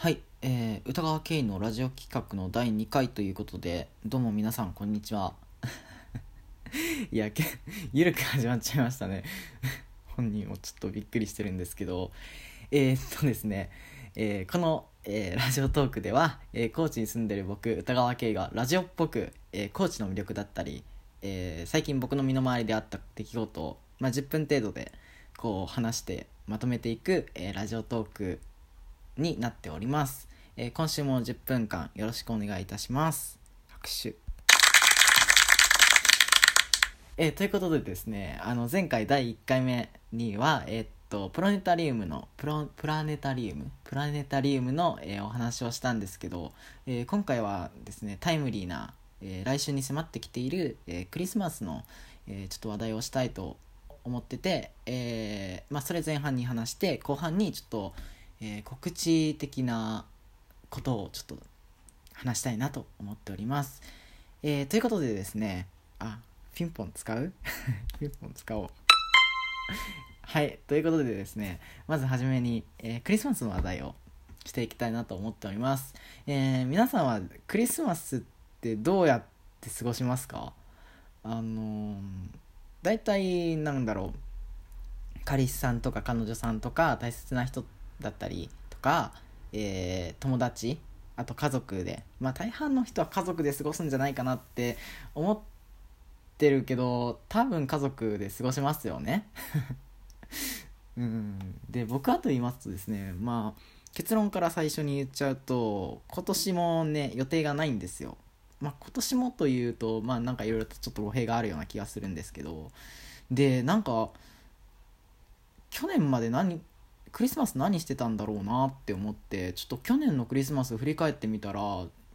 はい、えー、歌川圭のラジオ企画の第2回ということで、どうも皆さん、こんにちは。いや、けゆるく始まっちゃいましたね。本人もちょっとびっくりしてるんですけど、えー、っとですね、えーこの、えーラジオトークでは、えー高知に住んでる僕、歌川圭がラジオっぽく、えー高知の魅力だったり、えー最近僕の身の回りであった出来事を、まあ、10分程度でこう話してまとめていく、えーラジオトークになっております、えー今週も10分間よろしくお願いいたします。拍手。えーということでですねあの前回第1回目にはえーっとプラネタリウムのプロプラネタリウム？プラネタリウムの、えーお話をしたんですけど、えー今回はですねタイムリーな、えー来週に迫ってきている、えークリスマスの、えーちょっと話題をしたいと思ってて、えーまあ、それ前半に話して後半にちょっと、えー告知的なことをちょっと話したいなと思っております。えーということでですねあピンポン使う？ピンポン使おう。はいということでですねまずはじめに、えークリスマスの話題をしていきたいなと思っております。えー皆さんはクリスマスってどうやって過ごしますか？あのー、大体なんだろう彼氏さんとか彼女さんとか大切な人だったりとか、えー友達あと家族でまあ大半の人は家族で過ごすんじゃないかなって思ってるけど多分家族で過ごしますよね。うん。で僕はと言いますとですねまあ結論から最初に言っちゃうと今年もね予定がないんですよ。まあ今年もというとまあなんかいろいろとちょっと語弊があるような気がするんですけど。でなんか去年まで何クリスマス何してたんだろうなって思ってちょっと去年のクリスマス振り返ってみたら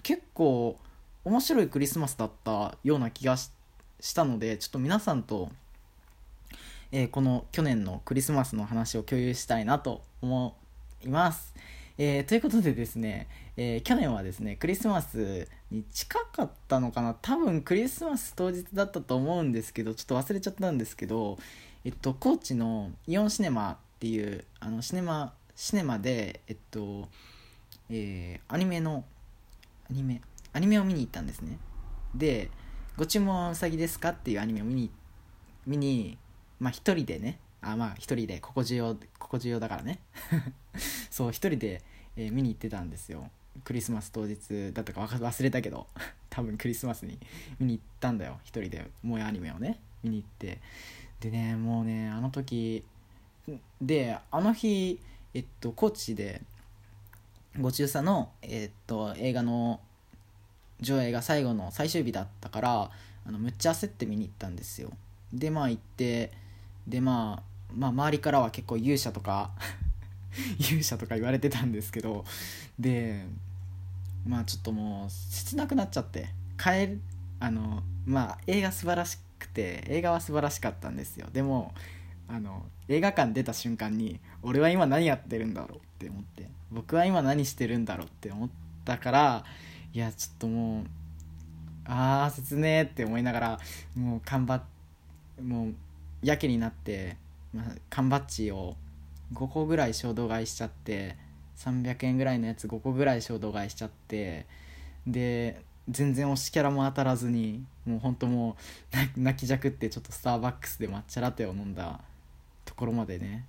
結構面白いクリスマスだったような気がしたのでちょっと皆さんと、えーこの去年のクリスマスの話を共有したいなと思います。えーということでですね、えー去年はですねクリスマスに近かったのかな多分クリスマス当日だったと思うんですけどちょっと忘れちゃったんですけどえっと高知のイオンシネマっていうあのシネマシネマでえっとえーアニメのアニメアニメを見に行ったんですね。で「ご注文はうさぎですか?」っていうアニメを見に見にまあ一人でねあまあ一人でここ重要ここ重要だからね。そう一人で、えー見に行ってたんですよ。クリスマス当日だったかわか忘れたけど。多分クリスマスに見に行ったんだよ。一人で萌えアニメをね見に行って。でねもうねあの時であの日えっと高知でご中佐の、えっと映画の上映が最後の最終日だったからあのむっちゃ焦って見に行ったんですよ。でまあ行ってでまあまあ周りからは結構勇者とか 勇者とか言われてたんですけどでまあちょっともう切なくなっちゃって帰るあのまあ映画素晴らしくて映画は素晴らしかったんですよ。でもあの映画館出た瞬間に俺は今何やってるんだろうって思って僕は今何してるんだろうって思ったからいやちょっともうあー切ねーって思いながらもう缶バッもうやけになって、まあ、缶バッジを5個ぐらい衝動買いしちゃって300円ぐらいのやつ5個ぐらい衝動買いしちゃってで全然推しキャラも当たらずにもうほんともう泣きじゃくってちょっとスターバックスで抹茶ラテを飲んだところまでね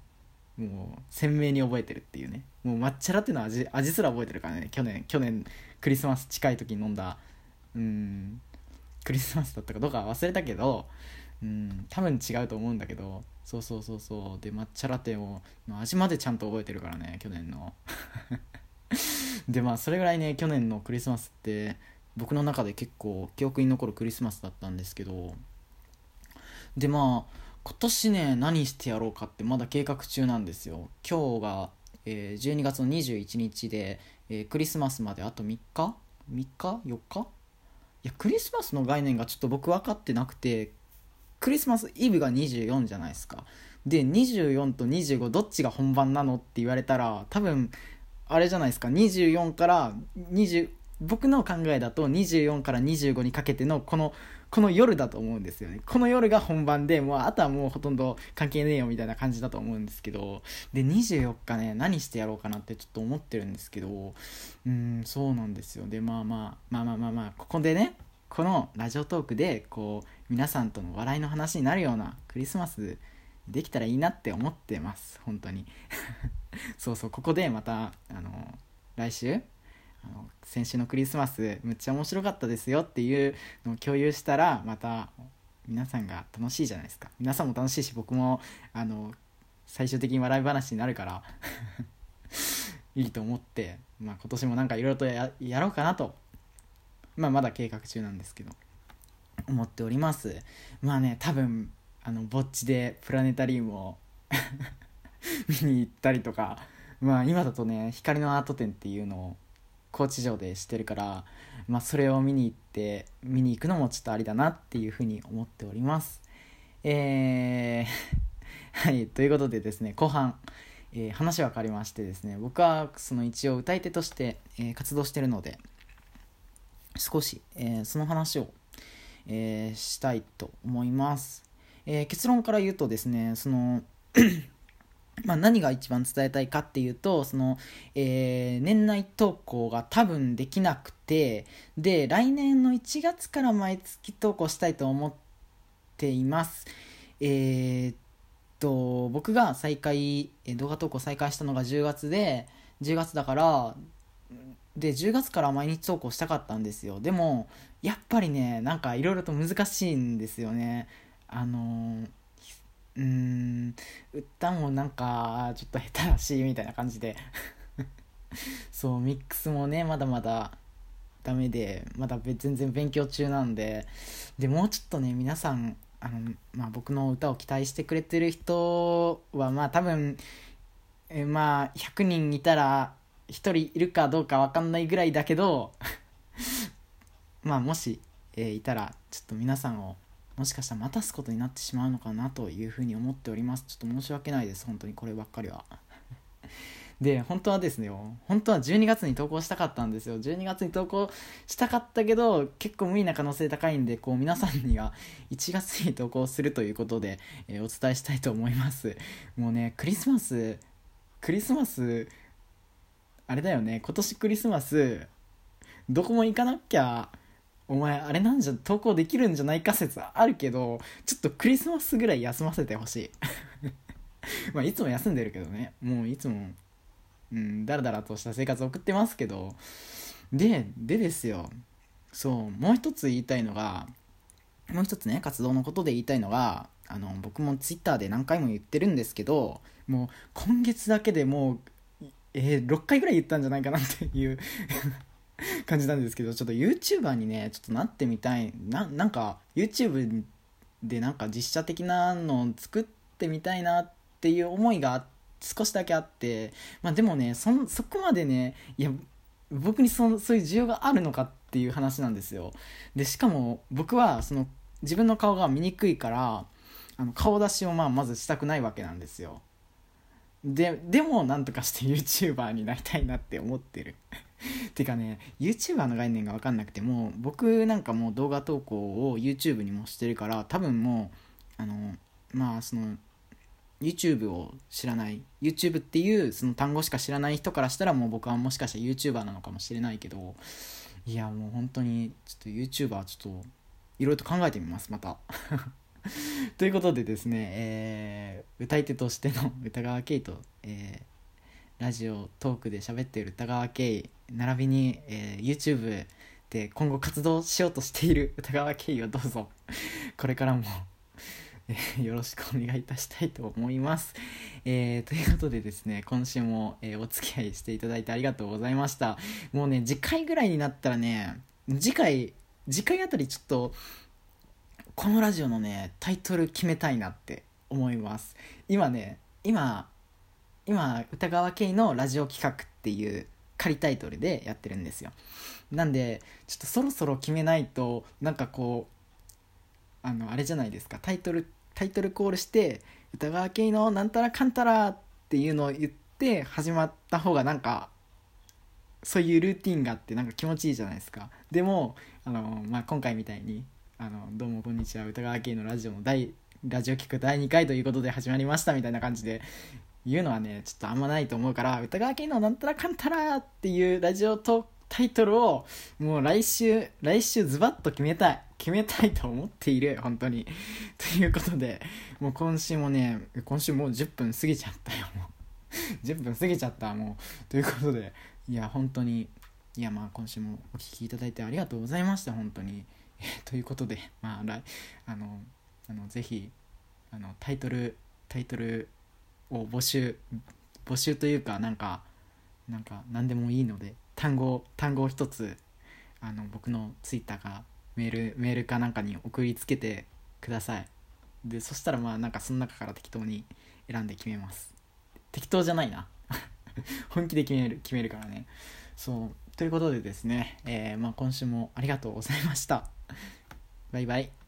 もう鮮明に覚えてるっていうね。もう抹茶ラテの味味すら覚えてるからね。去年去年クリスマス近い時に飲んだうんクリスマスだったかどうか忘れたけどうん多分違うと思うんだけど。そうそうそうそう。で抹茶ラテをの味までちゃんと覚えてるからね去年の。でまあそれぐらいね去年のクリスマスって僕の中で結構記憶に残るクリスマスだったんですけど。でまあ今年ね何してやろうかってまだ計画中なんですよ。今日が、えー12月の21日で、えークリスマスまであと3日？3日？4日？いやクリスマスの概念がちょっと僕分かってなくてクリスマスイブが24じゃないですか。で24と25どっちが本番なのって言われたら多分あれじゃないですか。24から20僕の考えだと24から25にかけてのこのこの夜だと思うんですよね。この夜が本番でもうあとはもうほとんど関係ねえよみたいな感じだと思うんですけどで24日ね何してやろうかなってちょっと思ってるんですけどうんそうなんですよ。でまあまあまあまあまあまあここでねこのラジオトークでこう皆さんとの笑いの話になるようなクリスマスできたらいいなって思ってます。本当に。そうそうここでまたあの来週あの先週のクリスマスむっちゃ面白かったですよっていうのを共有したらまた皆さんが楽しいじゃないですか皆さんも楽しいし僕もあの最終的に笑い話になるから いいと思って、まあ、今年もなんかいろいろとやろうかなと、まあ、まだ計画中なんですけど思っております。まあね多分あのぼっちでプラネタリウムを 見に行ったりとかまあ今だとね光のアート展っていうのを高知城でしてるから、まあ、それを見に行って見に行くのもちょっとありだなっていうふうに思っております。えー はいということでですね後半、えー、話は変わりましてですね僕はその一応歌い手として、えー、活動してるので少し、えー、その話を、えしたいと思います、え結論から言うとですねそのまあ、何が一番伝えたいかっていうとその、えー、年内投稿が多分できなくてで来年の1月から毎月投稿したいと思っています。えー、っと僕が再開動画投稿再開したのが10月で10月だからで10月から毎日投稿したかったんですよ。でもやっぱりねなんかいろいろと難しいんですよね。あのーうーん歌もなんかちょっと下手だしいみたいな感じで。そうミックスもねまだまだダメでまだ全然勉強中なんで。でもうちょっとね皆さんあの、まあ、僕の歌を期待してくれてる人はまあ多分えまあ100人いたら1人いるかどうか分かんないぐらいだけど まあもし、えー、いたらちょっと皆さんをもしかしたら待たすことになってしまうのかなというふうに思っております。ちょっと申し訳ないです。本当にこればっかりは。で本当はですね本当は12月に投稿したかったんですよ。12月に投稿したかったけど結構無理な可能性高いんでこう皆さんには 1月に投稿するということで、えー、お伝えしたいと思います。もうねクリスマスクリスマスあれだよね。今年クリスマスどこも行かなきゃお前あれなんじゃ投稿できるんじゃないか説あるけどちょっとクリスマスぐらい休ませてほしい。まあいつも休んでるけどね。もういつもうんだらだらとした生活送ってますけど。ででですよ。そうもう一つ言いたいのがもう一つね活動のことで言いたいのがあの僕もツイッターで何回も言ってるんですけどもう今月だけでもうえー、6回ぐらい言ったんじゃないかなっていう。感じなんですけどちょっと YouTuber にねちょっとなってみたい。ななんか YouTube でなんか実写的なのを作ってみたいなっていう思いが少しだけあって。まあでもねそそこまでねいや僕にそそういう需要があるのかっていう話なんですよ。でしかも僕はその自分の顔が見にくいからあの顔出しをまあまずしたくないわけなんですよ。ででもなんとかして YouTuber になりたいなって思ってる。てかね YouTuber の概念が分かんなくても僕なんかもう動画投稿を YouTube にもしてるから多分もうあのまあその YouTube を知らない YouTube っていうその単語しか知らない人からしたらもう僕はもしかしたら YouTuber なのかもしれないけどいやもう本当にちょっと YouTuber ちょっといろいろと考えてみますまた。ということでですね、えー、歌い手としての歌川圭と、えー、ラジオトークで喋っている歌川圭並びに、えー、YouTube で今後活動しようとしている 歌川圭をどうぞ これからもえよろしくお願いいたしたいと思います。えー、ということでですね、今週も、えー、お付き合いしていただいてありがとうございました。もうね、次回ぐらいになったらね、次回、次回あたりちょっと、このラジオのね、タイトル決めたいなって思います。今ね、今、今、歌川圭のラジオ企画っていう仮タイトルでやってるんですよ。なんで、ちょっとそろそろ決めないと、なんかこう、あの、あれじゃないですか、タイトルタイトルコールして歌川系のなんたらかんたらっていうのを言って始まった方がなんかそういうルーティンがあってなんか気持ちいいじゃないですか。でもあの、まあ、今回みたいにあの「どうもこんにちは。歌川家のラジオの第ラジオ聞く第2回ということで始まりました」みたいな感じで言うのはねちょっとあんまないと思うから「歌川家のなんたらかんたら」っていうラジオとタイトルをもう来週来週ズバッと決めたい決めたいと思っている本当に。ということでもう今週もね今週もう10分過ぎちゃったよもう。10分過ぎちゃったもう。ということでいや本当にいやまあ今週もお聴きいただいてありがとうございました本当に。ということでまあ来あのあのぜひあのタイトルタイトルを募集募集というかなんかなんか何でもいいので単語単語を一つあの僕のツイッターかメールメールかなんかに送りつけてください。でそしたらまあなんかその中から適当に選んで決めます。適当じゃないな。本気で決める決めるからね。そう。ということでですね、えー、まあ、今週もありがとうございました。バイバイ。